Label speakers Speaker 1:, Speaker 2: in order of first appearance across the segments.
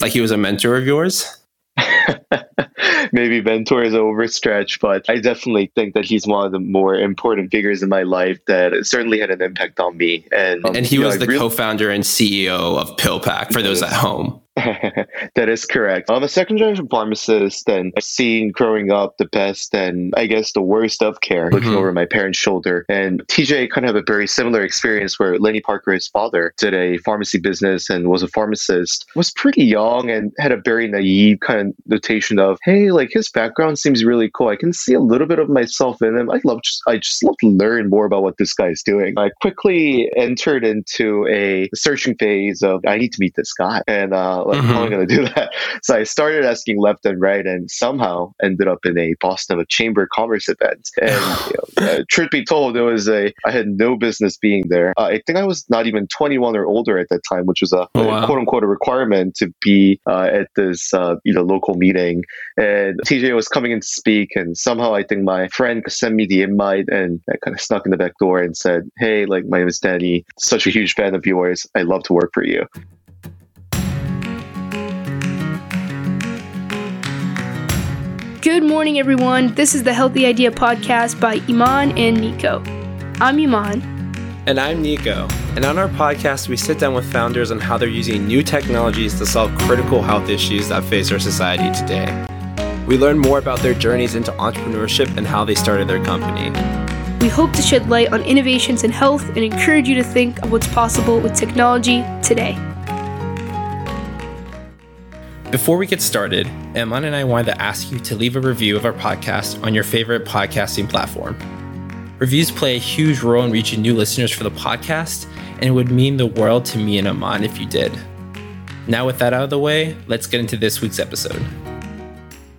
Speaker 1: Like he was a mentor of yours?
Speaker 2: maybe mentor is overstretched, but I definitely think that he's one of the more important figures in my life that certainly had an impact on me. And
Speaker 1: um, and he was know, the really- co-founder and CEO of PillPack for those at home.
Speaker 2: that is correct. I'm a second generation pharmacist and I've seen growing up the best and I guess the worst of care looking mm-hmm. over my parents' shoulder. And TJ kind of had a very similar experience where Lenny Parker, his father, did a pharmacy business and was a pharmacist, was pretty young and had a very naive kind of notation of, hey, like his background seems really cool. I can see a little bit of myself in him. I love just I just love to learn more about what this guy is doing. I quickly entered into a searching phase of I need to meet this guy. And uh, like, mm-hmm. how am I going to do that? So I started asking left and right, and somehow ended up in a Boston Chamber of Commerce event. And you know, uh, truth be told, it was a I had no business being there. Uh, I think I was not even 21 or older at that time, which was a, oh, wow. a quote unquote a requirement to be uh, at this uh, you know local meeting. And TJ was coming in to speak, and somehow I think my friend sent me the invite, and I kind of snuck in the back door and said, "Hey, like my name is Danny. Such a huge fan of yours. I love to work for you."
Speaker 3: Good morning, everyone. This is the Healthy Idea podcast by Iman and Nico. I'm Iman.
Speaker 1: And I'm Nico. And on our podcast, we sit down with founders on how they're using new technologies to solve critical health issues that face our society today. We learn more about their journeys into entrepreneurship and how they started their company.
Speaker 3: We hope to shed light on innovations in health and encourage you to think of what's possible with technology today.
Speaker 1: Before we get started, Iman and I wanted to ask you to leave a review of our podcast on your favorite podcasting platform. Reviews play a huge role in reaching new listeners for the podcast, and it would mean the world to me and Iman if you did. Now, with that out of the way, let's get into this week's episode.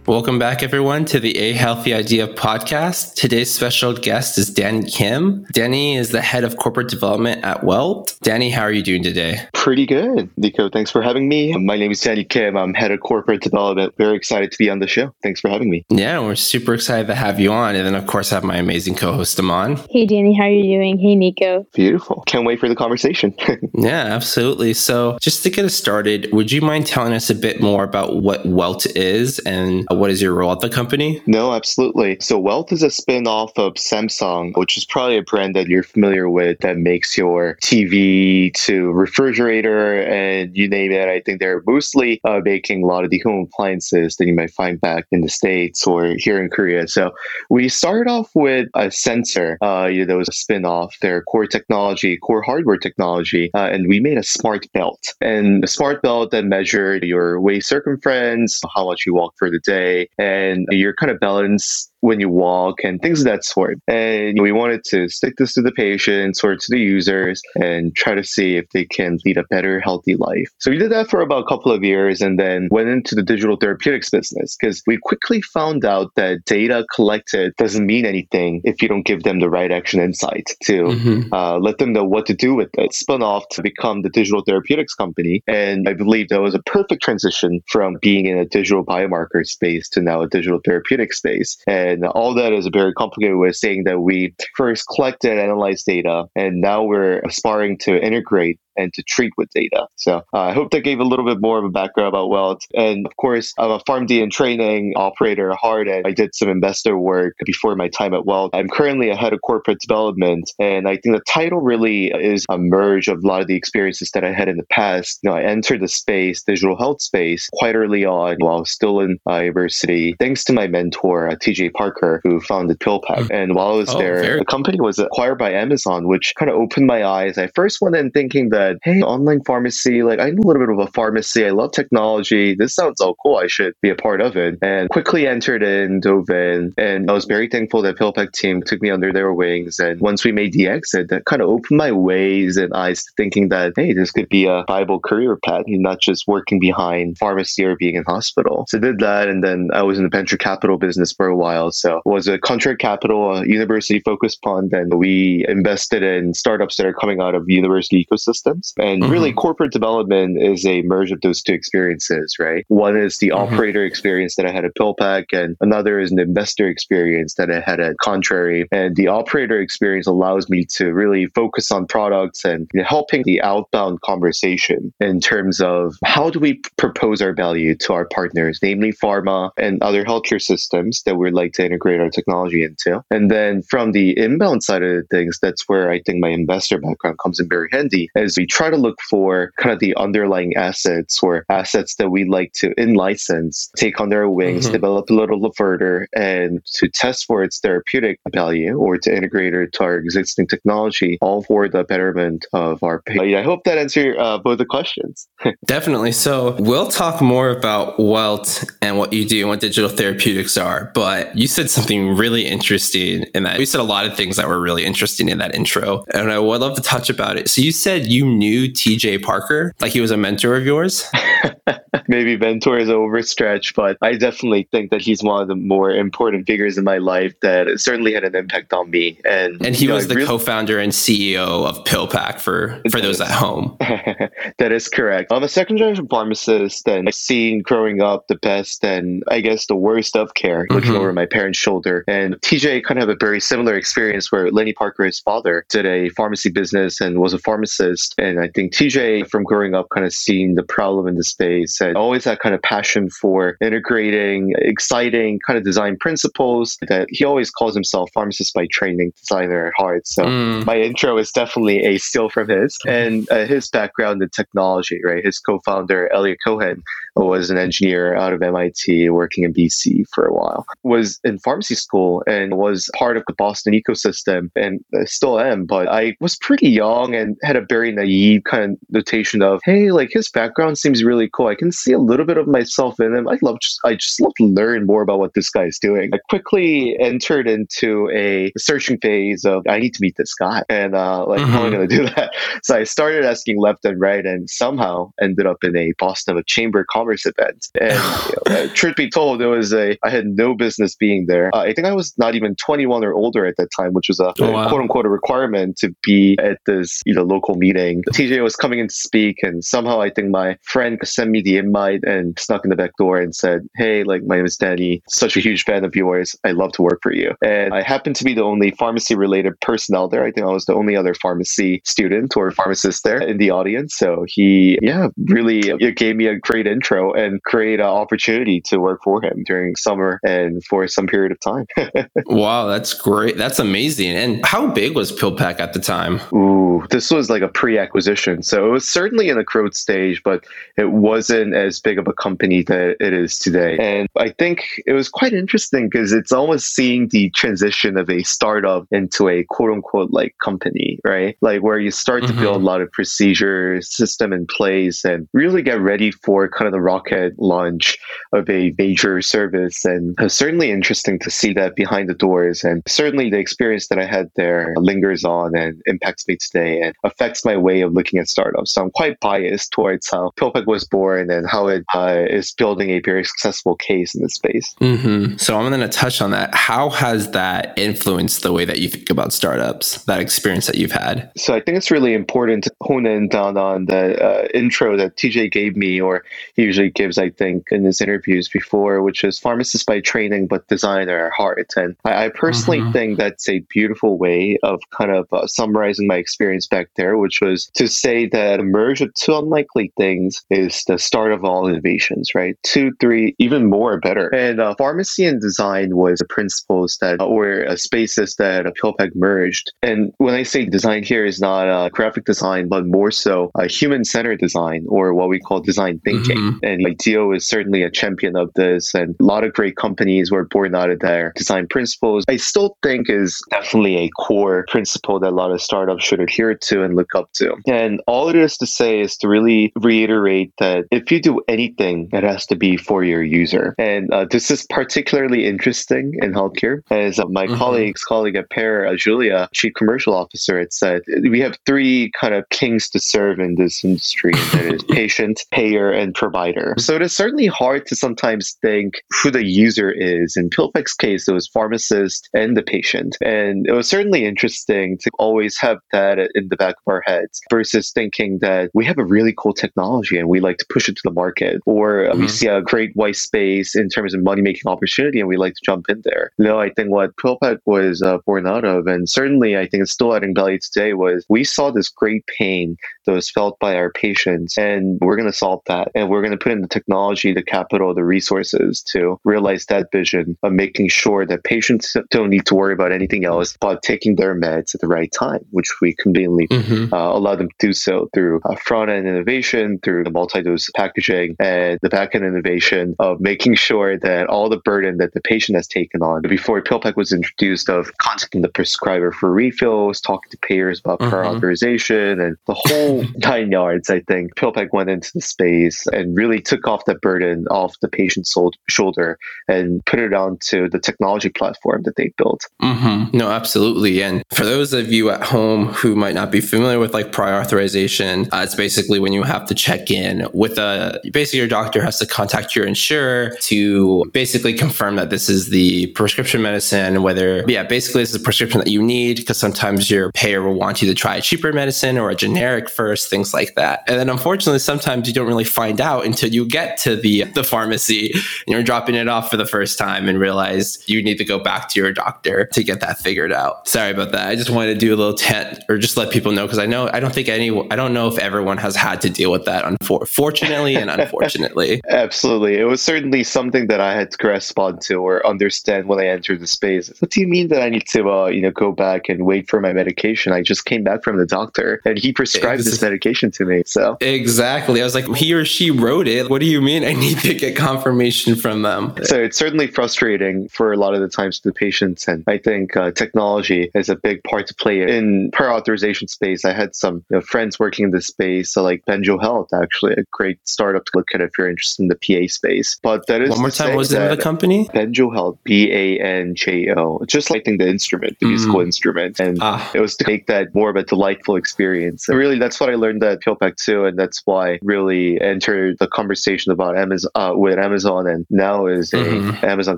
Speaker 1: Welcome back, everyone, to the A Healthy Idea podcast. Today's special guest is Danny Kim. Danny is the head of corporate development at Welt. Danny, how are you doing today?
Speaker 2: Pretty good, Nico. Thanks for having me. My name is Danny Kim. I'm head of corporate development. Very excited to be on the show. Thanks for having me.
Speaker 1: Yeah, we're super excited to have you on. And then, of course, I have my amazing co host, Iman.
Speaker 4: Hey, Danny. How are you doing? Hey, Nico.
Speaker 2: Beautiful. Can't wait for the conversation.
Speaker 1: yeah, absolutely. So, just to get us started, would you mind telling us a bit more about what Welt is and what is your role at the company?
Speaker 2: No, absolutely. So Welt is a spin-off of Samsung, which is probably a brand that you're familiar with that makes your TV to refrigerator and you name it. I think they're mostly uh, making a lot of the home appliances that you might find back in the States or here in Korea. So we started off with a sensor, uh, you know, that was a spin-off, their core technology, core hardware technology, uh, and we made a smart belt. And a smart belt that measured your waist circumference, how much you walk for the day, and you're kind of balance when you walk and things of that sort. And we wanted to stick this to the patients or to the users and try to see if they can lead a better, healthy life. So we did that for about a couple of years and then went into the digital therapeutics business because we quickly found out that data collected doesn't mean anything if you don't give them the right action insight to mm-hmm. uh, let them know what to do with it. Spun off to become the digital therapeutics company. And I believe that was a perfect transition from being in a digital biomarker space to now a digital therapeutic space. And and all that is a very complicated way of saying that we first collected and analyzed data, and now we're aspiring to integrate and to treat with data. So uh, I hope that gave a little bit more of a background about Welt. And of course, I'm a PharmD and training operator at heart, and I did some investor work before my time at Welt. I'm currently a head of corporate development, and I think the title really is a merge of a lot of the experiences that I had in the past. You know, I entered the space, digital health space, quite early on while still in uh, university, thanks to my mentor, uh, TJ Parker, who founded PillPack. Mm. And while I was oh, there, very- the company was acquired by Amazon, which kind of opened my eyes. I first went in thinking that said, Hey, online pharmacy, like I know a little bit of a pharmacy. I love technology. This sounds all cool. I should be a part of it. And quickly entered in, dove in. And I was very thankful that PillPack team took me under their wings. And once we made the exit, that kind of opened my ways and eyes to thinking that, hey, this could be a viable career path, not just working behind pharmacy or being in hospital. So I did that. And then I was in the venture capital business for a while. So it was a Contrary Capital, a university focused fund. And we invested in startups that are coming out of the university ecosystem systems. And mm-hmm. really, corporate development is a merge of those two experiences, right? One is the mm-hmm. operator experience that I had at PillPack, and another is an investor experience that I had at Contrary. And the operator experience allows me to really focus on products and you know, helping the outbound conversation in terms of how do we propose our value to our partners, namely pharma and other healthcare systems that we'd like to integrate our technology into. And then from the inbound side of things, that's where I think my investor background comes in very handy as we try to look for kind of the underlying assets or assets that we like to in license, take under our wings, mm-hmm. develop a little further, and to test for its therapeutic value or to integrate it to our existing technology, all for the betterment of our patient. I hope that answers uh, both the questions.
Speaker 1: Definitely. So we'll talk more about Welt and what you do and what digital therapeutics are. But you said something really interesting in that. You said a lot of things that were really interesting in that intro. And I would love to touch about it. So you said you knew TJ Parker, like he was a mentor of yours?
Speaker 2: Maybe mentor is overstretched, but I definitely think that he's one of the more important figures in my life that certainly had an impact on me. And
Speaker 1: and he was know, the really... co-founder and CEO of PillPack for for those at home.
Speaker 2: that is correct. I'm a second generation pharmacist, and I've seen growing up the best and I guess the worst of care, looking mm-hmm. over my parents' shoulder. And TJ kind of have a very similar experience where Lenny Parker, his father, did a pharmacy business and was a pharmacist. And I think TJ, from growing up, kind of seeing the problem in the space and always that kind of passion for integrating exciting kind of design principles that he always calls himself pharmacist by training, designer at heart. So mm. my intro is definitely a steal from his and uh, his background in technology, right? His co-founder, Elliot Cohen, was an engineer out of MIT working in VC for a while, was in pharmacy school and was part of the Boston ecosystem and I still am, but I was pretty young and had a very naive kind of notation of, hey, like his background seems really cool. I can see a little bit of myself in him. I love just I just love to learn more about what this guy is doing. I quickly entered into a searching phase of I need to meet this guy and uh, like mm-hmm. how am I mm-hmm. going to do that? So I started asking left and right and somehow ended up in a Boston a chamber of commerce event. And you know, uh, truth be told, it was a I had no business being there. Uh, I think I was not even 21 or older at that time, which was a oh, wow. quote unquote a requirement to be at this you know local meeting. TJ was coming in to speak, and somehow I think my friend sent me the invite and snuck in the back door and said, "Hey, like my name is Danny. Such a huge fan of yours. I love to work for you." And I happened to be the only pharmacy related personnel there. I think I was the only other pharmacy student or pharmacist there in the audience. So he, yeah, really it gave me a great intro and create an opportunity to work for him during summer and for some period of time.
Speaker 1: wow, that's great. That's amazing. And how big was PillPack at the time?
Speaker 2: Ooh, this was like a pre-acquisition. So it was certainly in the growth stage, but it wasn't as big of a company that it is today. And I think it was quite interesting because it's almost seeing the transition of a startup into a quote unquote like company, right? Like where you start mm-hmm. to build a lot of procedures, system in place and really get ready for kind of the rocket launch of a major service. And certainly interesting to see that behind the doors. And certainly the experience that I had there lingers on and impacts me today and affects my way of looking at startups. So I'm quite biased towards how PillPack was born and how it uh, is building a very successful case in this space.
Speaker 1: Mm-hmm. So I'm going to touch on that. How has that influenced the way that you think about startups, that experience that you've had?
Speaker 2: So I think it's really important to hone in down on the uh, intro that TJ gave me, or he usually gives, I think, in his interviews before, which is pharmacist by training, but designer at heart. And I, I personally mm-hmm. think that's a beautiful way of kind of uh, summarizing my experience back there, which was to say that a merge of two unlikely things is the start of all innovations, right? Two, three, even more better. And uh, pharmacy and design was the principles that, or uh, spaces that uh, PillPack merged. And when I say design here is not uh, graphic design, but more so a human centered design or what we call design thinking. Mm-hmm. And IDEO is certainly a champion of this. And a lot of great companies were born out of their design principles. I still think is definitely a core principle that a lot of startups should adhere to and look up to. And all it is to say is to really reiterate that if you do anything, it has to be for your user. And uh, this is particularly interesting in healthcare, as uh, my mm-hmm. colleague's colleague at Pear, uh, Julia, chief commercial officer, had said, we have three kind of kings to serve in this industry, that is patient, payer, and provider. So it is certainly hard to sometimes think who the user is. In PillPack's case, it was pharmacist and the patient. And it was certainly interesting to always have that in the back of our heads versus thinking that we have a really cool technology and we like to push it to the market, or mm-hmm. we see a great white space in terms of money making opportunity and we like to jump in there. No, I think what PillPack was uh, born out of, and certainly I think it's still adding value today, was we saw this great pain was felt by our patients, and we're going to solve that. And we're going to put in the technology, the capital, the resources to realize that vision of making sure that patients don't need to worry about anything else but taking their meds at the right time, which we conveniently mm-hmm. uh, allow them to do so through uh, front end innovation, through the multi dose packaging, and the back end innovation of making sure that all the burden that the patient has taken on before PillPack was introduced of contacting the prescriber for refills, talking to payers about mm-hmm. prior authorization, and the whole nine yards, I think PillPack went into the space and really took off that burden off the patient's shoulder and put it onto the technology platform that they built.
Speaker 1: Mm-hmm. No, absolutely. And for those of you at home who might not be familiar with like prior authorization, uh, it's basically when you have to check in with a basically your doctor has to contact your insurer to basically confirm that this is the prescription medicine, whether, yeah, basically this is a prescription that you need because sometimes your payer will want you to try a cheaper medicine or a generic first, things like that. And then unfortunately, sometimes you don't really find out until you get to the, the pharmacy and you're dropping it off for the first time and realize you need to go back to your doctor to get that figured out. Sorry about that. I just wanted to do a little tent or just let people know because I know I don't think any I don't know if everyone has had to deal with that unfortunately and unfortunately.
Speaker 2: Absolutely. It was certainly something that I had to correspond to or understand when I entered the space. What do you mean that I need to uh, you know go back and wait for my medication? I just came back from the doctor and he prescribed this medication to me. So
Speaker 1: Exactly. I was like he or she wrote it. What do you mean I need to get confirmation from them?
Speaker 2: So it's certainly frustrating for a lot of the times to the patients and I think uh, technology is a big part to play in prior authorization space. I had some you know, friends working in this space, so like Banjo Health, actually a great startup to look at if you're interested in the PA space. But that is
Speaker 1: one more time. Was the name of the company?
Speaker 2: Banjo Health, B A N J O. Just like the instrument, the mm. musical instrument, and ah. it was to make that more of a delightful experience. And really, that's what I learned at PillPack too, and that's why I really entered the conversation about Amazon uh, with Amazon, and now is mm-hmm. a Amazon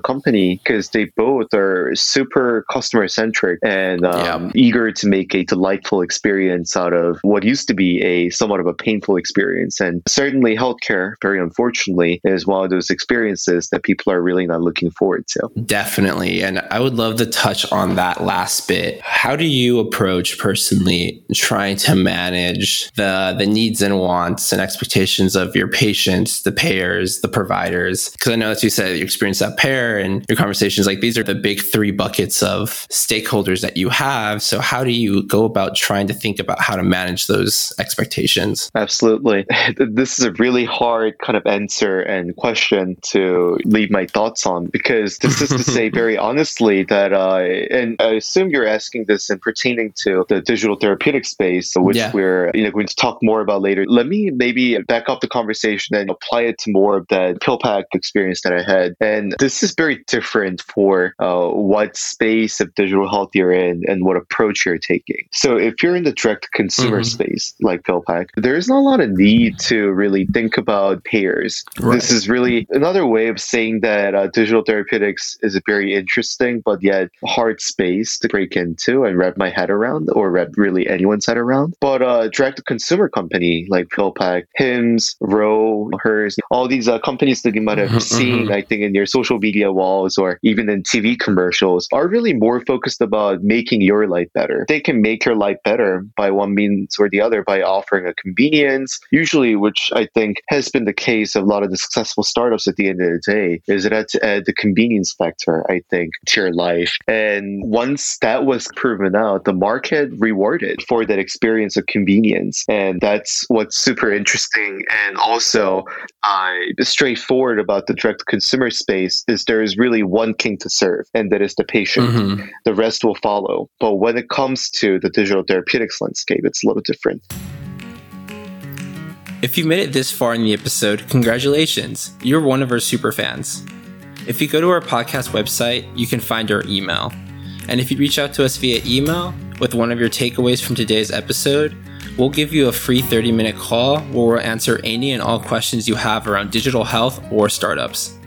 Speaker 2: company because they both are super customer centric and um, yeah. eager to make a delightful experience out of what used to be a somewhat of a painful experience. And certainly, healthcare, very unfortunately, is one of those experiences that people are really not looking forward to.
Speaker 1: Definitely. And I would love to touch on that last bit. How do you approach personally trying to manage the, the needs and wants and expectations of your patients, the payers, the providers? Because I know, as you said, you experience that pair and your conversations like these are the big three buckets of stakeholders that you have. So, how do you go about trying to think about how to manage those expectations?
Speaker 2: Absolutely. This is a really hard kind of answer and question to leave my thoughts on because this is to say very honestly that, uh, and I assume you're asking this and pertaining to the digital therapeutic space, which yeah. we're you know going to talk more about later. Let me maybe back up the conversation and apply it to more of that PillPack experience that I had. And this is very different for uh, what space of digital health you're in and what approach you're taking. So if you're in the direct consumer mm-hmm. space like PillPack, there's not a lot of need to really think about payers. Right. This is really another way of saying that uh, digital therapeutics is a very interesting but yet hard space to break into and wrap my head around or wrap really anyone's head around. But uh, direct to consumer company like PillPack, Hims, Ro, Hers, all these uh, companies that you might have mm-hmm, seen, mm-hmm. I think, in your social media walls or even in TV commercials are really more focused about making your life better. They can make your life better by one means or the other by offering a convenience, usually, which I think has been the case of a lot of the successful startups at the end of the day, is it had to add the convenience factor, I think, to your life. And once that was proven out, the market rewarded for that experience of convenience. And that's what's super interesting and also uh, straightforward about the direct consumer space is there is really one king to serve, and that is the patient. Mm-hmm. The rest will follow. But when it comes to the digital therapeutics landscape, it's a little different.
Speaker 1: If you made it this far in the episode, congratulations. You're one of our super fans. If you go to our podcast website, you can find our email. And if you reach out to us via email with one of your takeaways from today's episode, we'll give you a free 30 minute call where we'll answer any and all questions you have around digital health or startups.